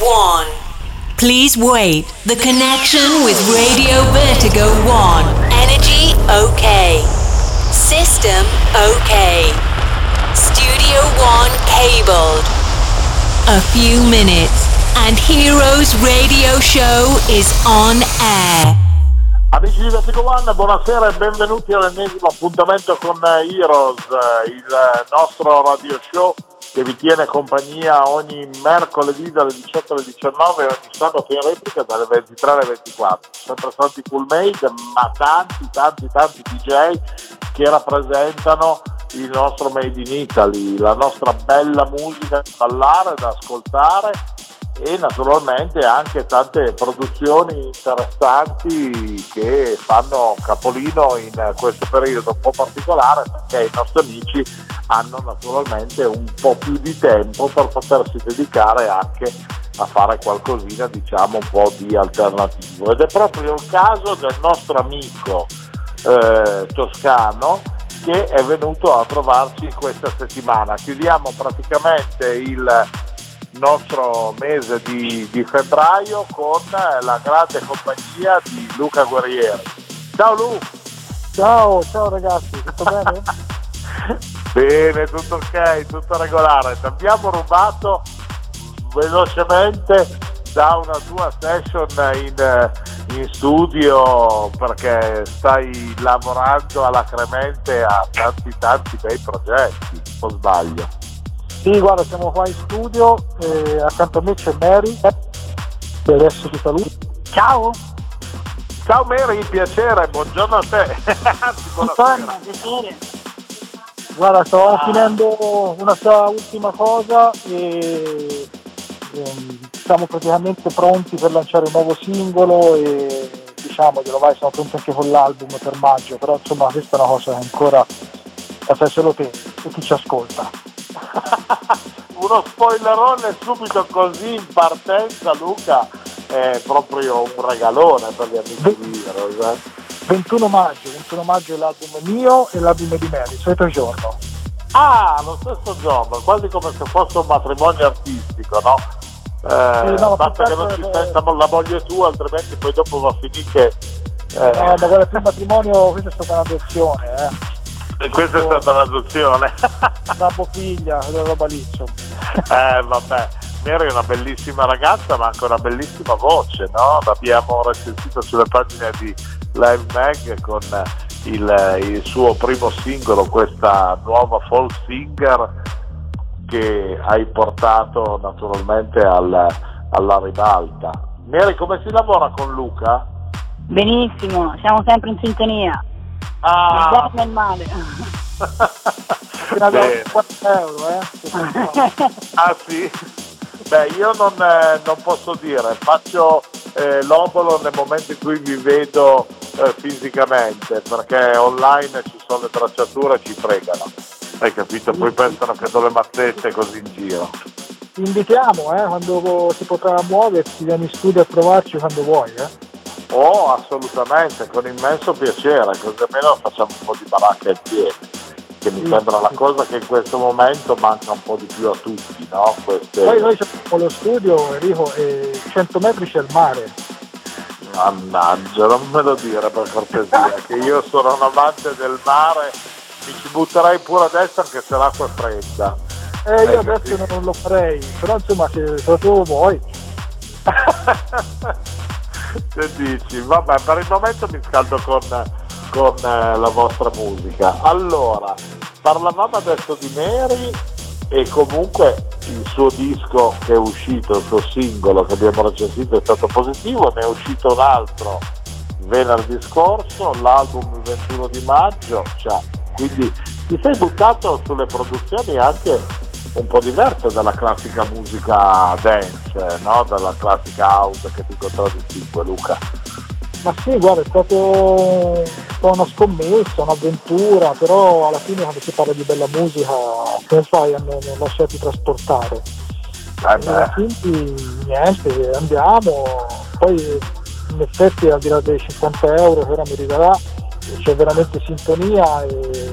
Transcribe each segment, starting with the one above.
1. Please wait. The connection with Radio Vertigo 1. Energy okay. System okay. Studio 1 cabled. A few minutes and Heroes Radio Show is on air. Amici di Vertigo One, buonasera e benvenuti all'ennesimo appuntamento con Heroes, il nostro radio show che vi tiene compagnia ogni mercoledì dalle 18 alle 19 e ogni sabato in replica dalle 23 alle 24. Sempre stati cool made, ma tanti, tanti, tanti DJ che rappresentano il nostro Made in Italy, la nostra bella musica da ballare, da ascoltare e naturalmente anche tante produzioni interessanti che fanno capolino in questo periodo un po' particolare perché i nostri amici hanno naturalmente un po' più di tempo per potersi dedicare anche a fare qualcosina diciamo un po' di alternativo. Ed è proprio il caso del nostro amico eh, toscano che è venuto a trovarci questa settimana. Chiudiamo praticamente il nostro mese di, di, febbraio con la grande compagnia di Luca Guerrieri. Ciao Lu! Ciao, ciao ragazzi, tutto bene? bene, tutto ok, tutto regolare. Ti abbiamo rubato velocemente da una tua session in, in studio perché stai lavorando alacremente a tanti tanti bei progetti, o sbaglio? Sì, guarda, siamo qua in studio, eh, accanto a me c'è Mary, che adesso ti saluto. Ciao! Ciao Mary, piacere, buongiorno a te. buonasera. piacere. Guarda, sto ah. finendo una sua ultima cosa e, e siamo praticamente pronti per lanciare un nuovo singolo e diciamoglielo, vai, siamo pronti anche con l'album per maggio, però insomma questa è una cosa che ancora la sai solo te e chi ci ascolta. Uno spoilerone subito così in partenza Luca è proprio un regalone per gli amici di Heroes. Eh? 21 maggio, 21 maggio è l'album mio e l'album di Mary, solito giorno. Ah, lo stesso giorno, quasi come se fosse un matrimonio artistico, no? Eh, no, basta che non ci senta la moglie tua, altrimenti poi dopo va a finire che... Eh... No, ma guarda, il matrimonio, questa è stata un'adozione, eh. E questa è stata un'adozione. Babbo figlia, quella roba lì, Eh, vabbè. Mary è una bellissima ragazza ma anche una bellissima voce, no? L'abbiamo recensito sulle pagine di Live Mag con il, il suo primo singolo, questa nuova folk singer che hai portato naturalmente al, alla ribalta. Mary, come si lavora con Luca? Benissimo, siamo sempre in sintonia. Ah. Il bene male. Fino 4 euro, eh? ah sì? Beh, io non, eh, non posso dire, faccio eh, l'obolo nel momento in cui vi vedo eh, fisicamente, perché online ci sono le tracciature e ci fregano. Hai capito? Poi pensano che do le mazzette così in giro. Ti invitiamo, eh, quando si potrà muoversi, vieni in studio a trovarci quando vuoi, eh? Oh, assolutamente, con immenso piacere, così almeno facciamo un po' di baracca insieme, che mi sembra la cosa che in questo momento manca un po' di più a tutti, no? Queste... Poi noi abbiamo lo studio, Enrico, e 100 metri c'è il mare. Mannaggia, non me lo dire per cortesia, che io sono un amante del mare, mi ci butterei pure adesso anche se l'acqua è fredda. Eh, io adesso non lo farei, però insomma se proprio vuoi. che dici? Vabbè, per il momento mi scaldo con, con eh, la vostra musica. Allora, parlavamo adesso di Mary e comunque il suo disco che è uscito, il suo singolo che abbiamo recensito è stato positivo, ne è uscito un altro venerdì scorso, l'album il 21 di maggio, cioè, quindi ti sei buttato sulle produzioni anche un po' diverse dalla classica musica dance, no? dalla classica house che ti contraddistingue Luca. Ma sì, guarda, è stato una scommessa, un'avventura, però alla fine quando si parla di bella musica, come fai a non lasciarti trasportare? Eh quindi niente, andiamo, poi in effetti al di là dei 50 euro che ora mi ridarà, c'è veramente sintonia e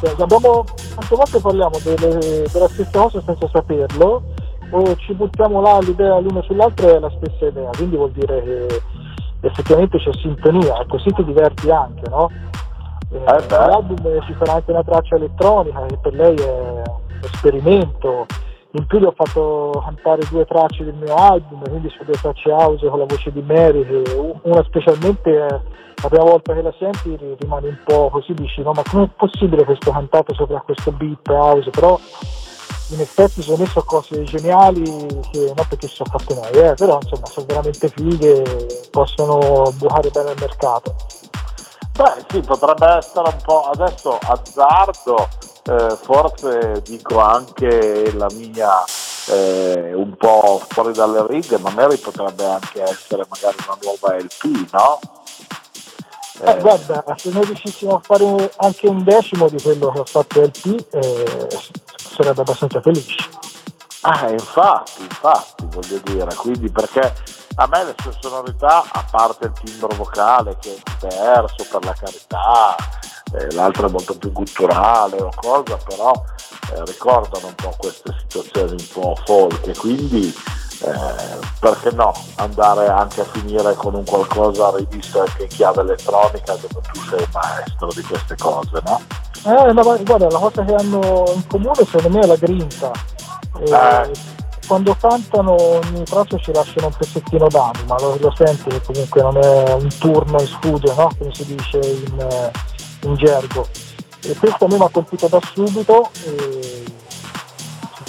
cioè, abbiamo, tante volte parliamo delle, della stessa cosa senza saperlo o ci buttiamo là l'idea l'uno sull'altro è la stessa idea, quindi vuol dire che effettivamente c'è sintonia e così ti diverti anche, no? Eh, L'album ci sarà anche una traccia elettronica che per lei è un esperimento, in più le ho fatto cantare due tracce del mio album, quindi su due tracce house con la voce di Mary, una specialmente è la prima volta che la senti rimane un po' così, dici no ma com'è possibile questo cantato sopra questo beat house, però in effetti sono messo cose geniali che non perché sono fatte noi, eh, però insomma sono veramente fighe, possono bucare bene il mercato. Beh sì, potrebbe essere un po' adesso azzardo, eh, forse dico anche la mia eh, un po' fuori dalle righe, ma Mary potrebbe anche essere magari una nuova LP, no? Eh, guarda, se noi riuscissimo a fare anche un decimo di quello che ho fatto LP, eh, sarebbe abbastanza felice. Ah, infatti, infatti, voglio dire, quindi perché a me le sue sonorità, a parte il timbro vocale che è diverso per la carità, eh, l'altra è molto più culturale o cosa, però eh, ricordano un po' queste situazioni un po' folk e quindi eh, perché no andare anche a finire con un qualcosa rivisto anche in chiave elettronica dove tu sei maestro di queste cose, no? Eh, no, guarda, la cosa che hanno in comune secondo me è la grinta. Eh, eh. Quando cantano ogni traccia ci lasciano un pezzettino d'anima, lo, lo senti che comunque non è un turno in studio, no? come si dice in, eh, in gergo. E questo a me mi ha colpito da subito. E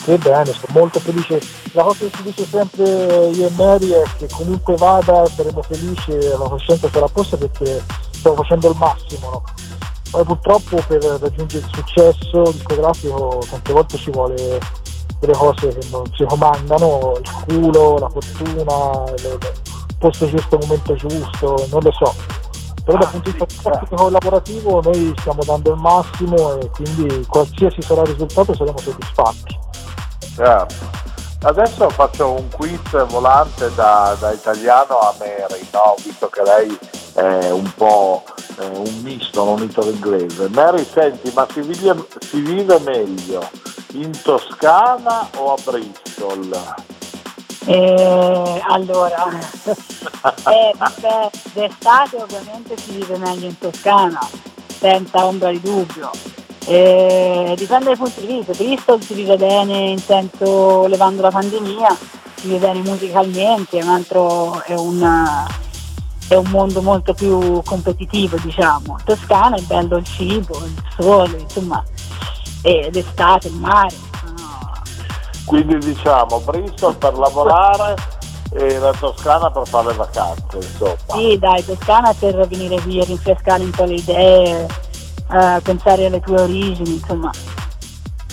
che bene, sono molto felice. La cosa che si dice sempre io e Mary è che comunque vada saremo felici e la coscienza sarà posta perché stiamo facendo il massimo. No? Poi purtroppo per raggiungere il successo discografico tante volte ci vuole delle cose che non si comandano, il culo, la fortuna, il posto giusto al momento giusto, non lo so. Però dal punto di vista e lavorativo noi stiamo dando il massimo e quindi qualsiasi sarà il risultato saremo soddisfatti. Certo. Adesso faccio un quiz volante da, da italiano a Mary, no? visto che lei è un po' eh, un misto, non italo-inglese. Mary, senti, ma si vive, si vive meglio in Toscana o a Bristol? Eh, allora, eh, vabbè, d'estate ovviamente si vive meglio in Toscana, senza ombra di dubbio. Eh, dipende dai punti di vista, Bristol si vive bene in senso levando la pandemia, si vive bene musicalmente, un altro è, una, è un mondo molto più competitivo diciamo. Toscana è bello il cibo, il sole, insomma, l'estate, il mare. Quindi diciamo Bristol per lavorare e la Toscana per fare le vacanze, insomma. Sì, dai, Toscana per venire qui a rinfrescare un po' le idee uh, pensare alle tue origini, insomma.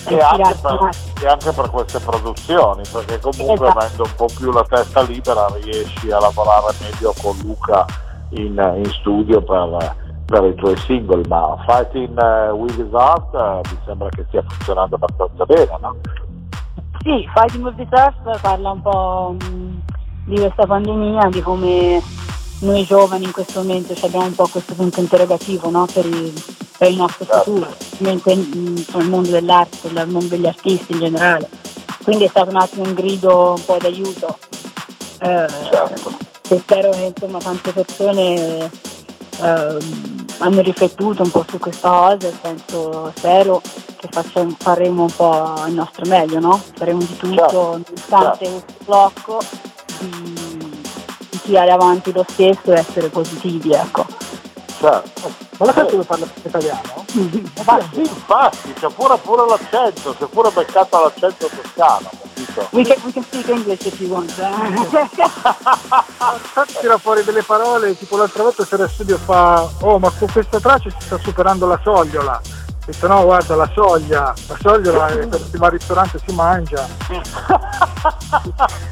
E anche, per, e anche, per, queste produzioni, perché comunque esatto. avendo un po' più la testa libera riesci a lavorare meglio con Luca in, in studio per, per, i tuoi singoli, ma Fighting uh, with His Art uh, mi sembra che stia funzionando abbastanza bene, no? Sì, Fighting with Art parla un po' um, di questa pandemia, di come noi giovani in questo momento abbiamo un po' questo punto interrogativo no? per, il, per, il, nostro certo. futuro, mentre nel mondo dell'arte, nel mondo degli artisti in generale. Quindi è stato un attimo un grido un po' d'aiuto. Eh, certo. spero che insomma, tante persone eh, hanno riflettuto un po' su questa cosa e penso, spero che facciamo, faremo un po' il nostro meglio, no? Faremo di tutto, certo. nonostante certo. questo blocco, di tirare avanti lo stesso e essere positivi, ecco. Certo. Ma la che parla italiano? Ma sì, infatti, c'è pure, pure l'accento, c'è pure beccato l'accento toscano, capito? We can, we can speak English if you want. Infatti tira fuori delle parole, tipo l'altra volta c'era il studio fa, oh ma con questa traccia si sta superando la sogliola. Ho detto no guarda la soglia, la sogliola è per si va al ristorante si mangia.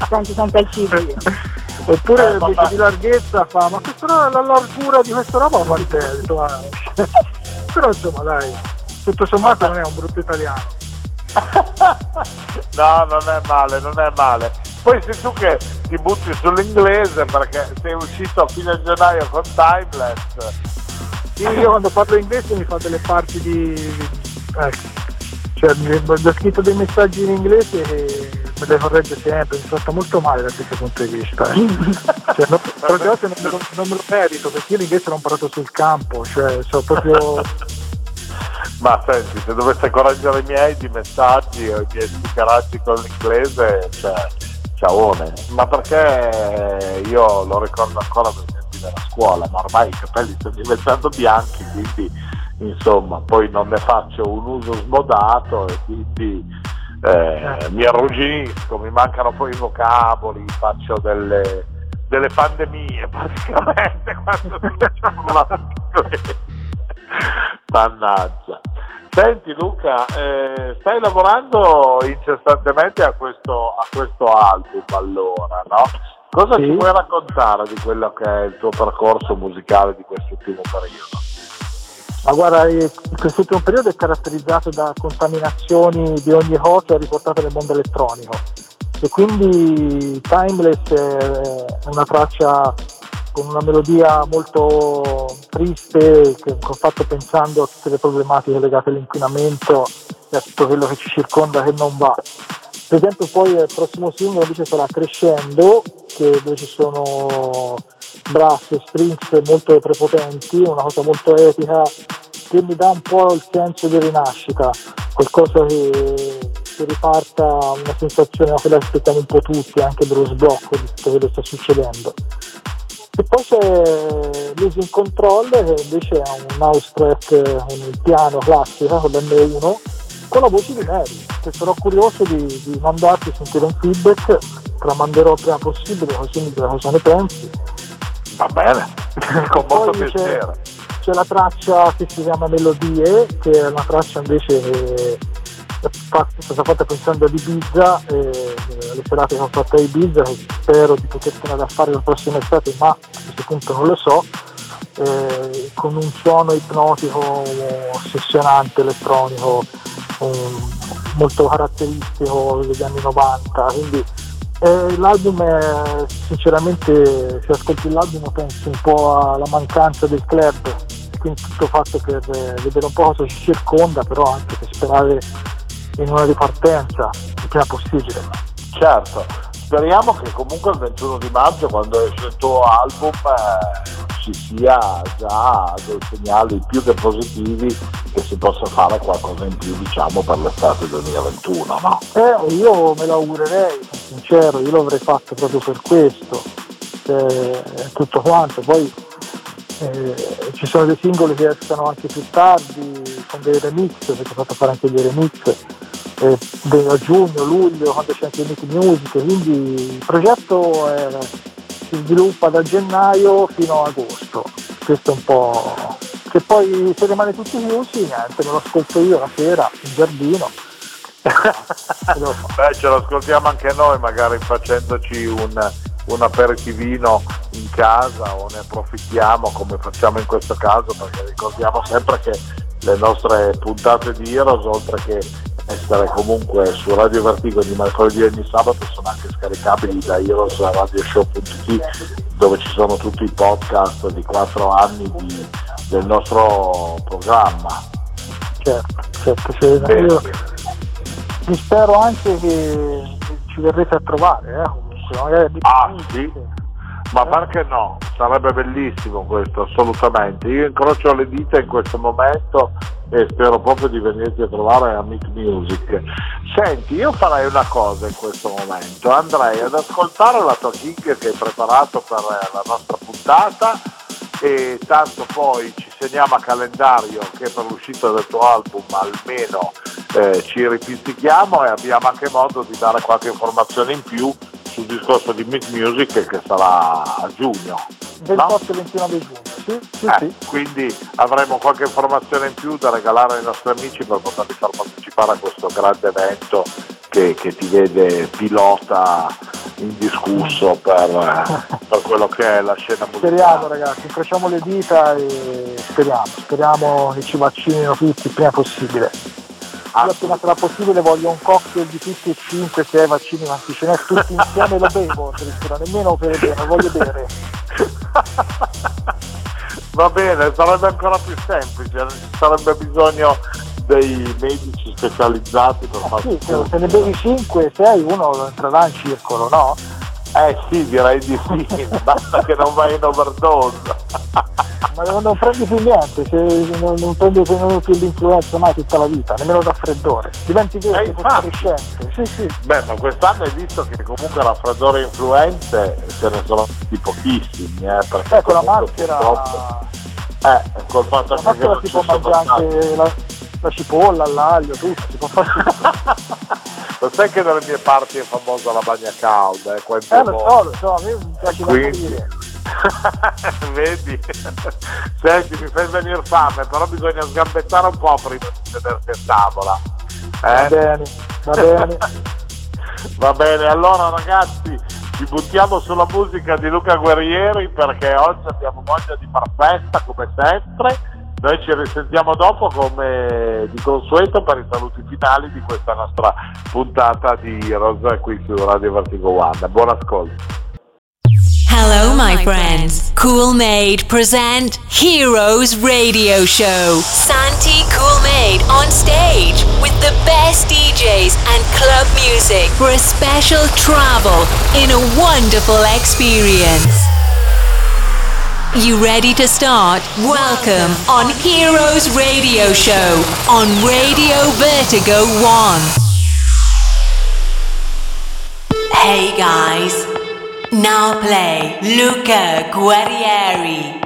Senti sempre il cibo. Oppure eh, invece di larghezza fa, ma questa, la, la larghura di questa roba quant'è? Però insomma dai, tutto sommato non è un brutto italiano. no, non è male, non è male. Poi sei tu che ti butti sull'inglese perché sei uscito a fine gennaio con Timeless. Sì, io quando parlo inglese mi fa delle parti di... Ecco. Cioè, mi ho scritto dei messaggi in inglese e me le corregge sempre, mi tratta molto male da questo punto di vista. Eh. cioè, non, tante volte non, non, non, me lo merito perché io invece l'ho imparato sul campo, cioè so proprio. Ma senti, se dovesse correggere i miei di messaggi o i miei sticcheracci con l'inglese, cioè, ciaone. Ma perché io lo ricordo ancora per tempi della scuola, ma ormai i capelli stanno diventando bianchi, quindi insomma poi non ne faccio un uso smodato e quindi eh, mi arrugginisco, mi mancano poi i vocaboli, faccio delle, delle pandemie praticamente quando facciamo la Mannaggia. Senti Luca, eh, stai lavorando incessantemente a questo, a questo album allora, no? Cosa sì. ci puoi raccontare di quello che è il tuo percorso musicale di quest'ultimo periodo? Ma guarda, quest'ultimo periodo è caratterizzato da contaminazioni di ogni cosa riportate nel mondo elettronico e quindi Timeless è una traccia con una melodia molto triste che ho fatto pensando a tutte le problematiche legate all'inquinamento e a tutto quello che ci circonda che non va. Per esempio poi il prossimo singolo invece sarà Crescendo, che, dove ci sono brass e strings molto prepotenti, una cosa molto epica che mi dà un po' il senso di rinascita, qualcosa che, che riparta una sensazione a quella che aspettiamo un po' tutti, anche dello sblocco di tutto quello che sta succedendo. E poi c'è Losing Control che invece è un house track, un piano classico con l'M1 con la voce di Mary, che sarò curioso di, di mandarti sentire un feedback, te la manderò il prima possibile così mi dirà cosa ne pensi. Va bene, con molto piacere. C'è la traccia che si chiama Melodie, che è una traccia invece che è stata fatta pensando ad Ibiza, eh, alle serate che ho fatto a Ibiza, spero di poter tenere a fare la prossima estate, ma a questo punto non lo so. Eh, con un suono ipnotico, ossessionante, elettronico, um, molto caratteristico degli anni 90. Quindi eh, l'album è sinceramente, se ascolti l'album pensi un po' alla mancanza del club, quindi tutto fatto per eh, vedere un po' cosa ci circonda, però anche per sperare in una ripartenza il prima possibile. Certo, speriamo che comunque il 21 di maggio quando esce il tuo album eh, ci sia già dei segnali più che positivi che si possa fare qualcosa in più diciamo per l'estate 2021 no? Eh, io me lo augurerei sincero io l'avrei fatto proprio per questo eh, tutto quanto poi eh, ci sono dei singoli che escono anche più tardi con dei remix perché ho fatto fare anche dei remix eh, a giugno, luglio, quando c'è anche Meet Music, quindi il progetto è, si sviluppa da gennaio fino a agosto. Questo è un po'. Se poi se rimane tutti chiusi, niente, me lo ascolto io la sera in giardino. Beh, ce lo ascoltiamo anche noi, magari facendoci un, un aperitivino in casa o ne approfittiamo come facciamo in questo caso perché ricordiamo sempre che le nostre puntate di Heroes oltre che essere comunque su Radio Vertigo di mercoledì e ogni sabato sono anche scaricabili da heroesradioshow.it dove ci sono tutti i podcast di quattro anni di, del nostro programma. Certo, certo, certo. Io mi spero anche che ci verrete a trovare, eh, comunque, magari ah, sì. Ma perché no? Sarebbe bellissimo questo, assolutamente. Io incrocio le dita in questo momento e spero proprio di venirti a trovare a Meet Music. Senti, io farei una cosa in questo momento, andrei ad ascoltare la tua gig che hai preparato per la nostra puntata e tanto poi ci segniamo a calendario che per l'uscita del tuo album almeno eh, ci ripizzichiamo e abbiamo anche modo di dare qualche informazione in più sul discorso di Meet Music che sarà a giugno. 28 e 29 giugno, sì, sì, eh, sì. Quindi avremo qualche informazione in più da regalare ai nostri amici per poterli far partecipare a questo grande evento che, che ti vede pilota indiscusso per, per, quello che è la scena musicale. Speriamo ragazzi, incrociamo le dita e speriamo, speriamo che ci vaccinino tutti il prima possibile. Io appena sarà possibile voglio un cocktail di tutti e cinque, sei vaccini, ma ce n'è tutti insieme lo bevo, addirittura, nemmeno per bere, voglio bere. Va bene, sarebbe ancora più semplice, non ci sarebbe bisogno dei medici specializzati per fare sì, se se ne bevi 5, 6, uno entrerà in circolo, no? Eh sì, direi di sì, basta che non vai in overdose. Ma non, prendi più niente, se non, non prendi più l'influenza mai tutta la vita, nemmeno da freddore. Diventi Eh, verde, infatti. fosforescente. Sì, sì. Beh, ma quest'anno hai visto che comunque raffreddore influenze ce ne sono stati pochissimi, eh, perché Ecco la comunque maschera. purtroppo- Eh, col fatto La che maschera si può mangiare anche la, la cipolla, l'aglio, tutto, si può fare tutto. Lo sai che dalle mie parti è famosa la bagna calda, eh, qua in Eh lo so, lo so, a me mi piace Quindi, vedi? Senti, mi fai venire fame, però bisogna sgambettare un po' prima di sedersi a tavola. Va Eh? bene, va bene. Va bene, allora ragazzi, ci buttiamo sulla musica di Luca Guerrieri perché oggi abbiamo voglia di far festa come sempre. Noi ci risentiamo dopo come di consueto per i saluti finali di questa nostra puntata di Heroes qui su Radio Vertigo One. Buon ascolto. Hello, my friends. Cool Made present Heroes Radio Show. Santi Cool Made on stage with the best DJs and club music for a special travel in a wonderful experience. You ready to start? Welcome on Heroes Radio Show on Radio Vertigo 1. Hey guys. Now play Luca Guerrieri.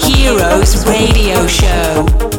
Heroes Radio Show.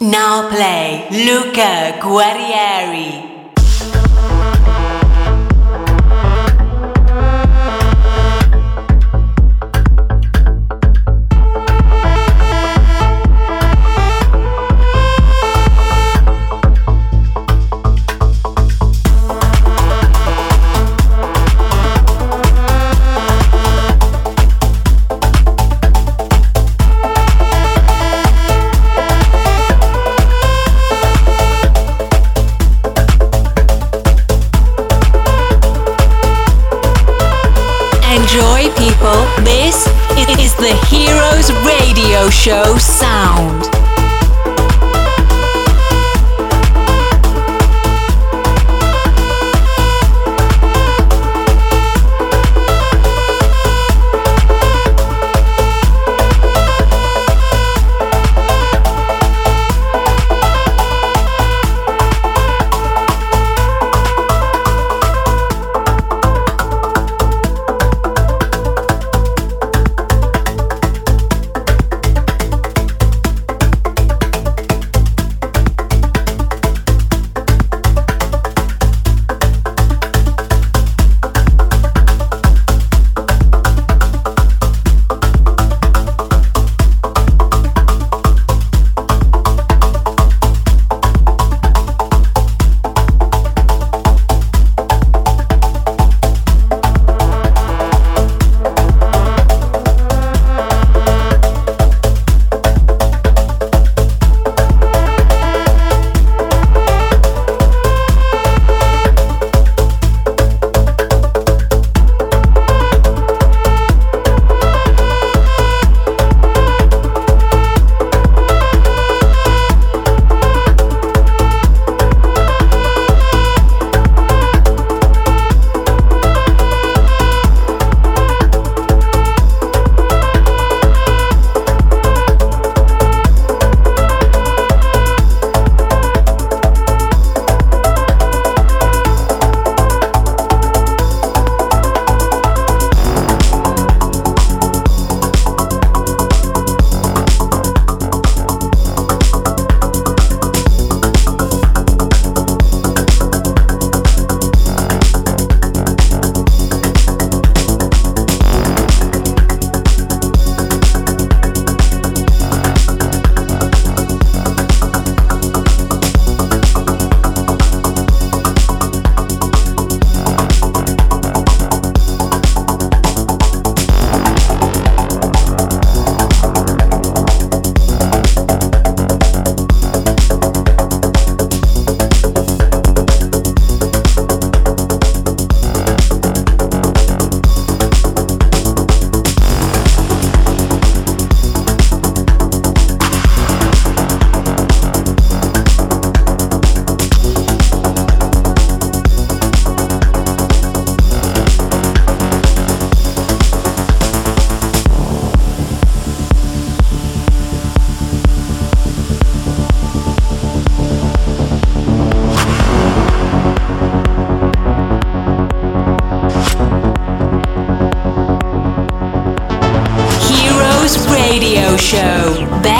Now play Luca Guerrieri.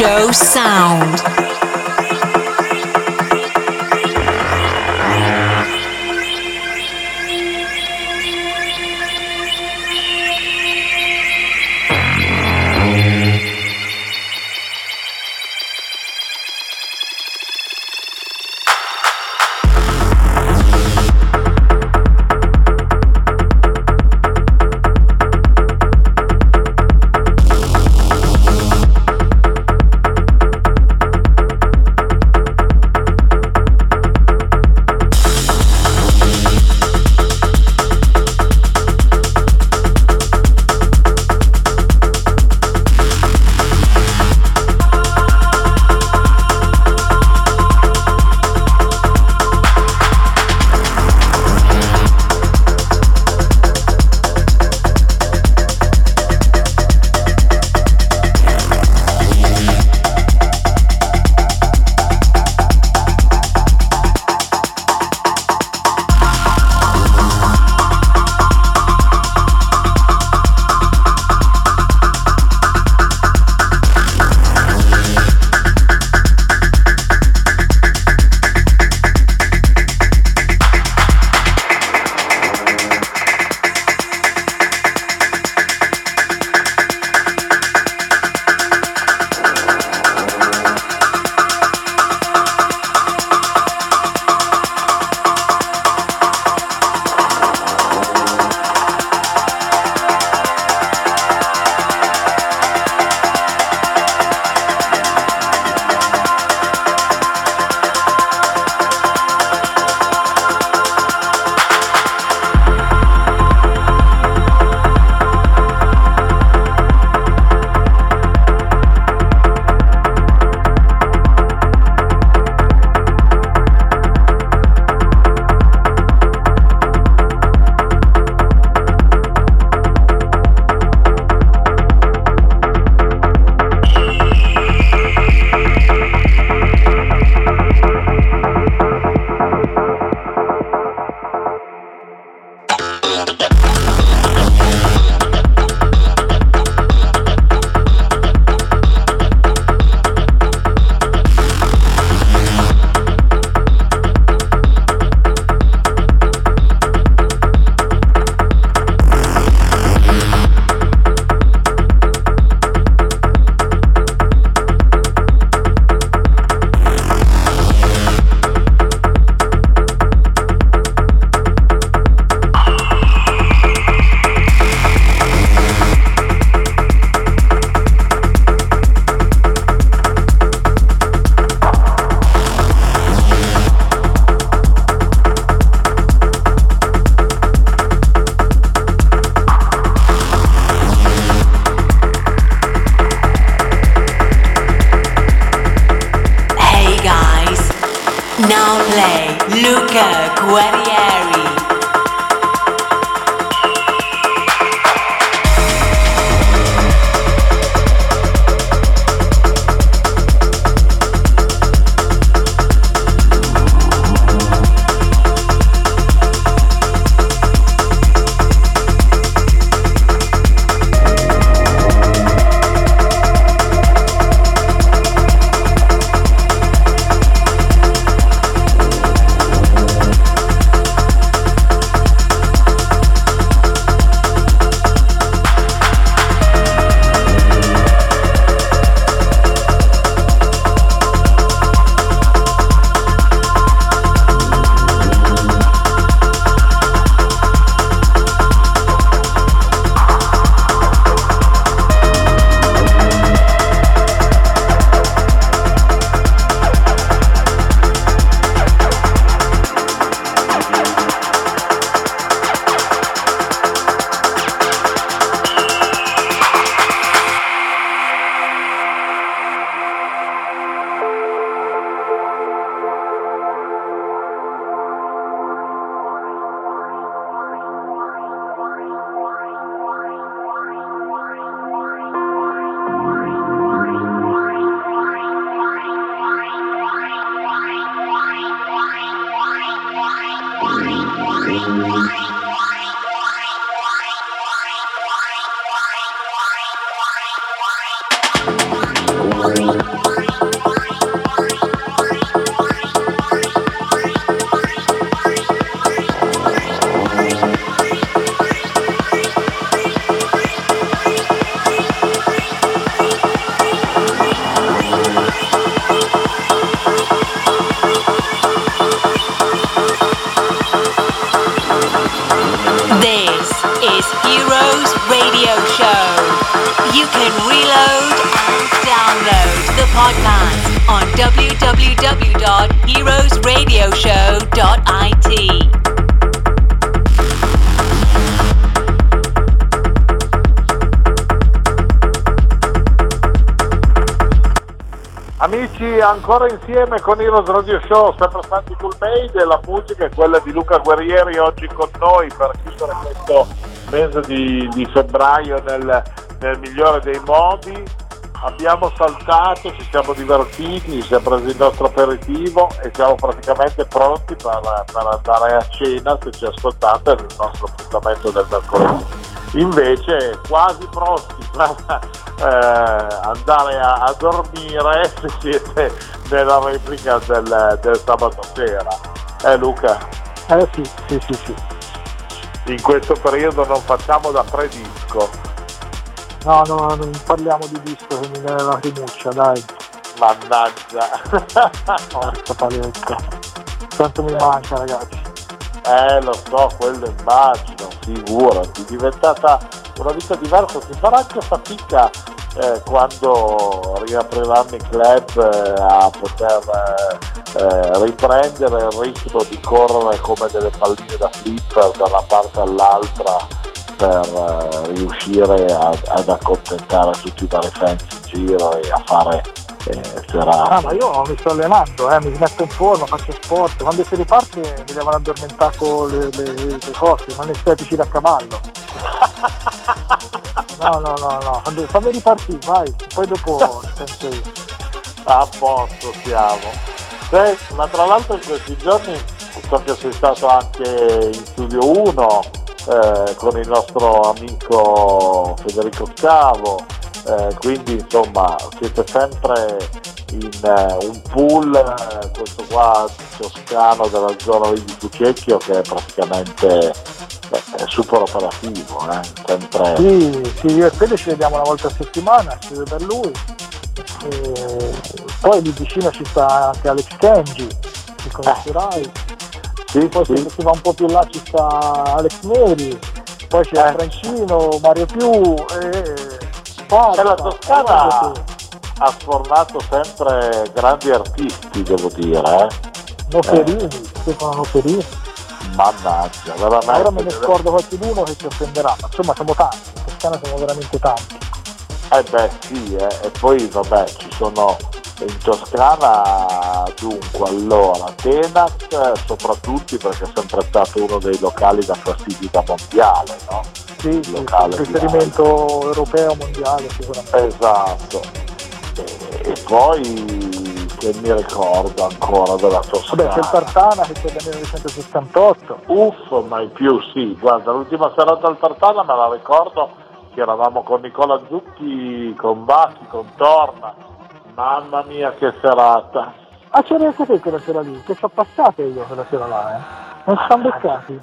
Show free. Ancora insieme con Heroes Radio Show, sempre Santi Cool Made, la musica è quella di Luca Guerrieri oggi con noi per chiudere questo mese di, di febbraio nel, nel, migliore dei modi. Abbiamo saltato, ci siamo divertiti, ci siamo presi il nostro aperitivo e siamo praticamente pronti per, per andare a cena se ci ascoltate nel nostro appuntamento del mercoledì invece quasi pronti per eh, andare a, a, dormire se siete nella replica del, del sabato sera. Eh Luca? Eh sì, sì, sì, sì. In questo periodo non facciamo da predisco. No, no, non parliamo di disco che mi viene la lacrimuccia, dai. Mannaggia. Porca paletta. Quanto mi manca ragazzi. Eh lo so, quello immagino, figurati, è diventata una vita diversa, si farà anche fatica eh, quando riapriranno i club eh, a poter eh, eh, riprendere il ritmo di correre come delle palline da flipper da una parte all'altra per eh, riuscire a, ad accontentare tutti i vari fans in giro e a fare eh, serate. Ah, ma io mi sto allenando, eh, mi metto in forma, faccio sport, quando si riparte mi devono addormentare con le, le, le cose, non estetici da cavallo. No, no, no, no, fammi ripartire, vai, poi dopo penso io. A posto siamo. Beh, ma tra l'altro in questi giorni so che sei stato anche in studio 1 eh, con il nostro amico Federico Scavo, eh, quindi insomma siete sempre in uh, un pool, uh, questo qua toscano della zona di Cucecchio che è praticamente è super operativo, eh? sempre... Sì, sì, io e Fede ci vediamo una volta a settimana, ci vedo per lui. E poi lì vicino ci sta anche Alex Kenji, che conoscerai. Eh. Sì, poi sì. se si va un po' più là ci sta Alex Neri, poi c'è eh. Francino, Mario Più e Sparta, la Toscana ha sfornato sempre grandi artisti, devo dire. Eh? Noferini, eh. Stefano Noferini. Mannaggia, veramente. Ora me ne scordo qualcuno che ci offenderà, ma insomma siamo tanti, in Toscana siamo veramente tanti. Eh beh sì, eh. e poi vabbè ci sono in Toscana dunque allora Tenac soprattutto perché è sempre stato uno dei locali da fastidita mondiale no? Sì, sì, riferimento europeo mondiale sicuramente. Esatto. E, e, poi che mi ricordo ancora della Toscana vabbè c'è il Tartana che c'è del 1968 uff mai più sì. Guarda l'ultima serata al Tartana me la ricordo che eravamo con Nicola Zucchi con Bacchi con Torna. Mamma mia che serata! Ah c'era anche te quella sera lì, che ci ho passato io quella sera là, eh? Non ci siamo beccati.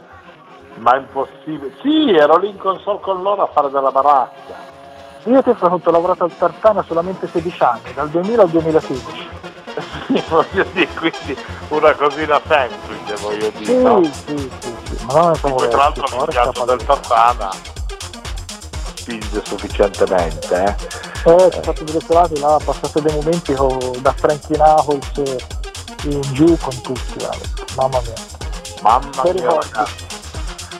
Ma è impossibile. Sì, ero lì in console con loro a fare della baracca. Io ti ho lavorato al Tartana solamente 16 anni, dal 2000 al 2016. Sì, voglio dire, quindi una cosina semplice, voglio dire. Sì, no? sì, sì, sì, ma non siamo Tra l'altro l'impianto del Tartana spinge sufficientemente. Eh, eh ci ho fatto delle serate là, ho passato dei momenti con, da Frankie Knuckles in giù con tutti, eh. mamma mia. Mamma mia,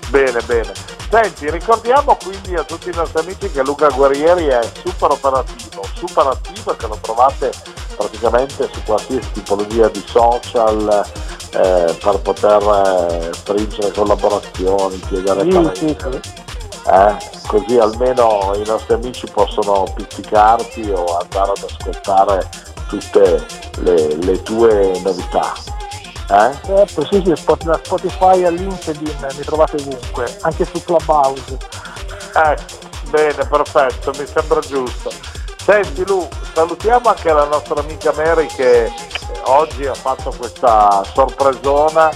Bene, bene. Senti, ricordiamo quindi a tutti i nostri amici che Luca Guerrieri è super operativo, super attivo e che lo trovate praticamente su qualsiasi tipologia di social eh, per poter eh, stringere collaborazioni, chiedere sì, pareri. Sì, sì eh? così almeno i nostri amici possono pizzicarti o andare ad ascoltare tutte le, le tue novità. Eh? Certo, sì, sì, da Spotify a LinkedIn mi trovate ovunque, anche su Clubhouse. Eh, bene, perfetto, mi sembra giusto. Senti Lu, salutiamo anche la nostra amica Mary che oggi ha fatto questa sorpresona,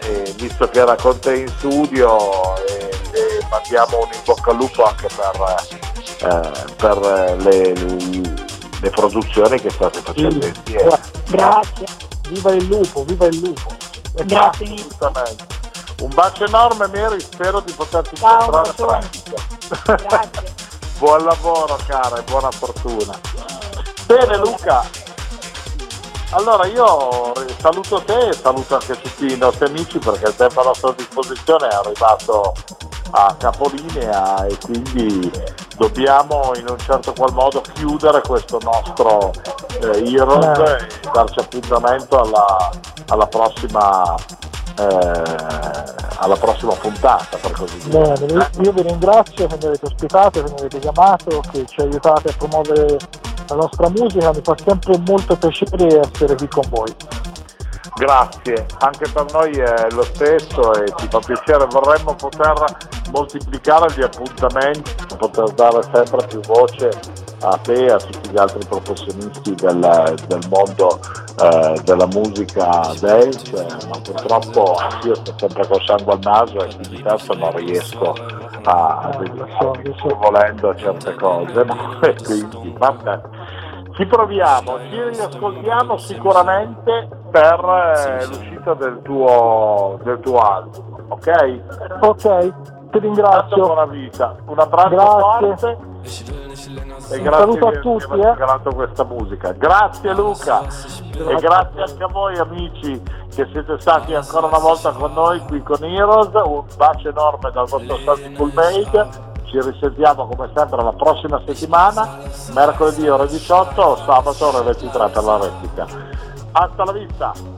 eh, visto che era con te in studio. E e mandiamo un in bocca al lupo anche per, eh, per le, le, produzioni che state facendo insieme. Grazie, viva il lupo, viva il lupo. Grazie. Un bacio enorme Mary, spero di poterti incontrare presto. Grazie. Buon lavoro cara e buona fortuna. Bene Luca, allora io saluto te e saluto anche tutti i nostri amici perché il tempo a nostra disposizione è arrivato a capolinea e quindi dobbiamo in un certo qual modo chiudere questo nostro eh, Heroes eh. e darci appuntamento alla, alla prossima eh, alla prossima puntata per così dire. Bene, io vi ringrazio che mi avete ospitato, che mi avete chiamato, che ci aiutate a promuovere la nostra musica, mi fa sempre molto piacere essere qui con voi. Grazie, anche per noi è lo stesso e ci fa piacere, vorremmo poter moltiplicare gli appuntamenti, poter dare sempre più voce a te e a tutti gli altri professionisti del, del mondo eh, della musica dance, ma purtroppo io sto sempre col sangue al naso e quindi adesso non riesco a dedicarmi volendo a certe cose, e quindi vabbè. Ci proviamo, ci riascoltiamo sicuramente per eh, l'uscita del tuo, del tuo album, ok? Ok, ti ringrazio. Buona vita, un abbraccio grazie. forte e grazie saluto a tutti, aver regalato questa musica. Grazie Luca e grazie anche a voi amici che siete stati ancora una volta con noi qui con Heroes. Un bacio enorme dal vostro Santi Full Made ci risentiamo come sempre la prossima settimana, mercoledì ore 18, sabato ore 23 per la replica. Hasta la vista!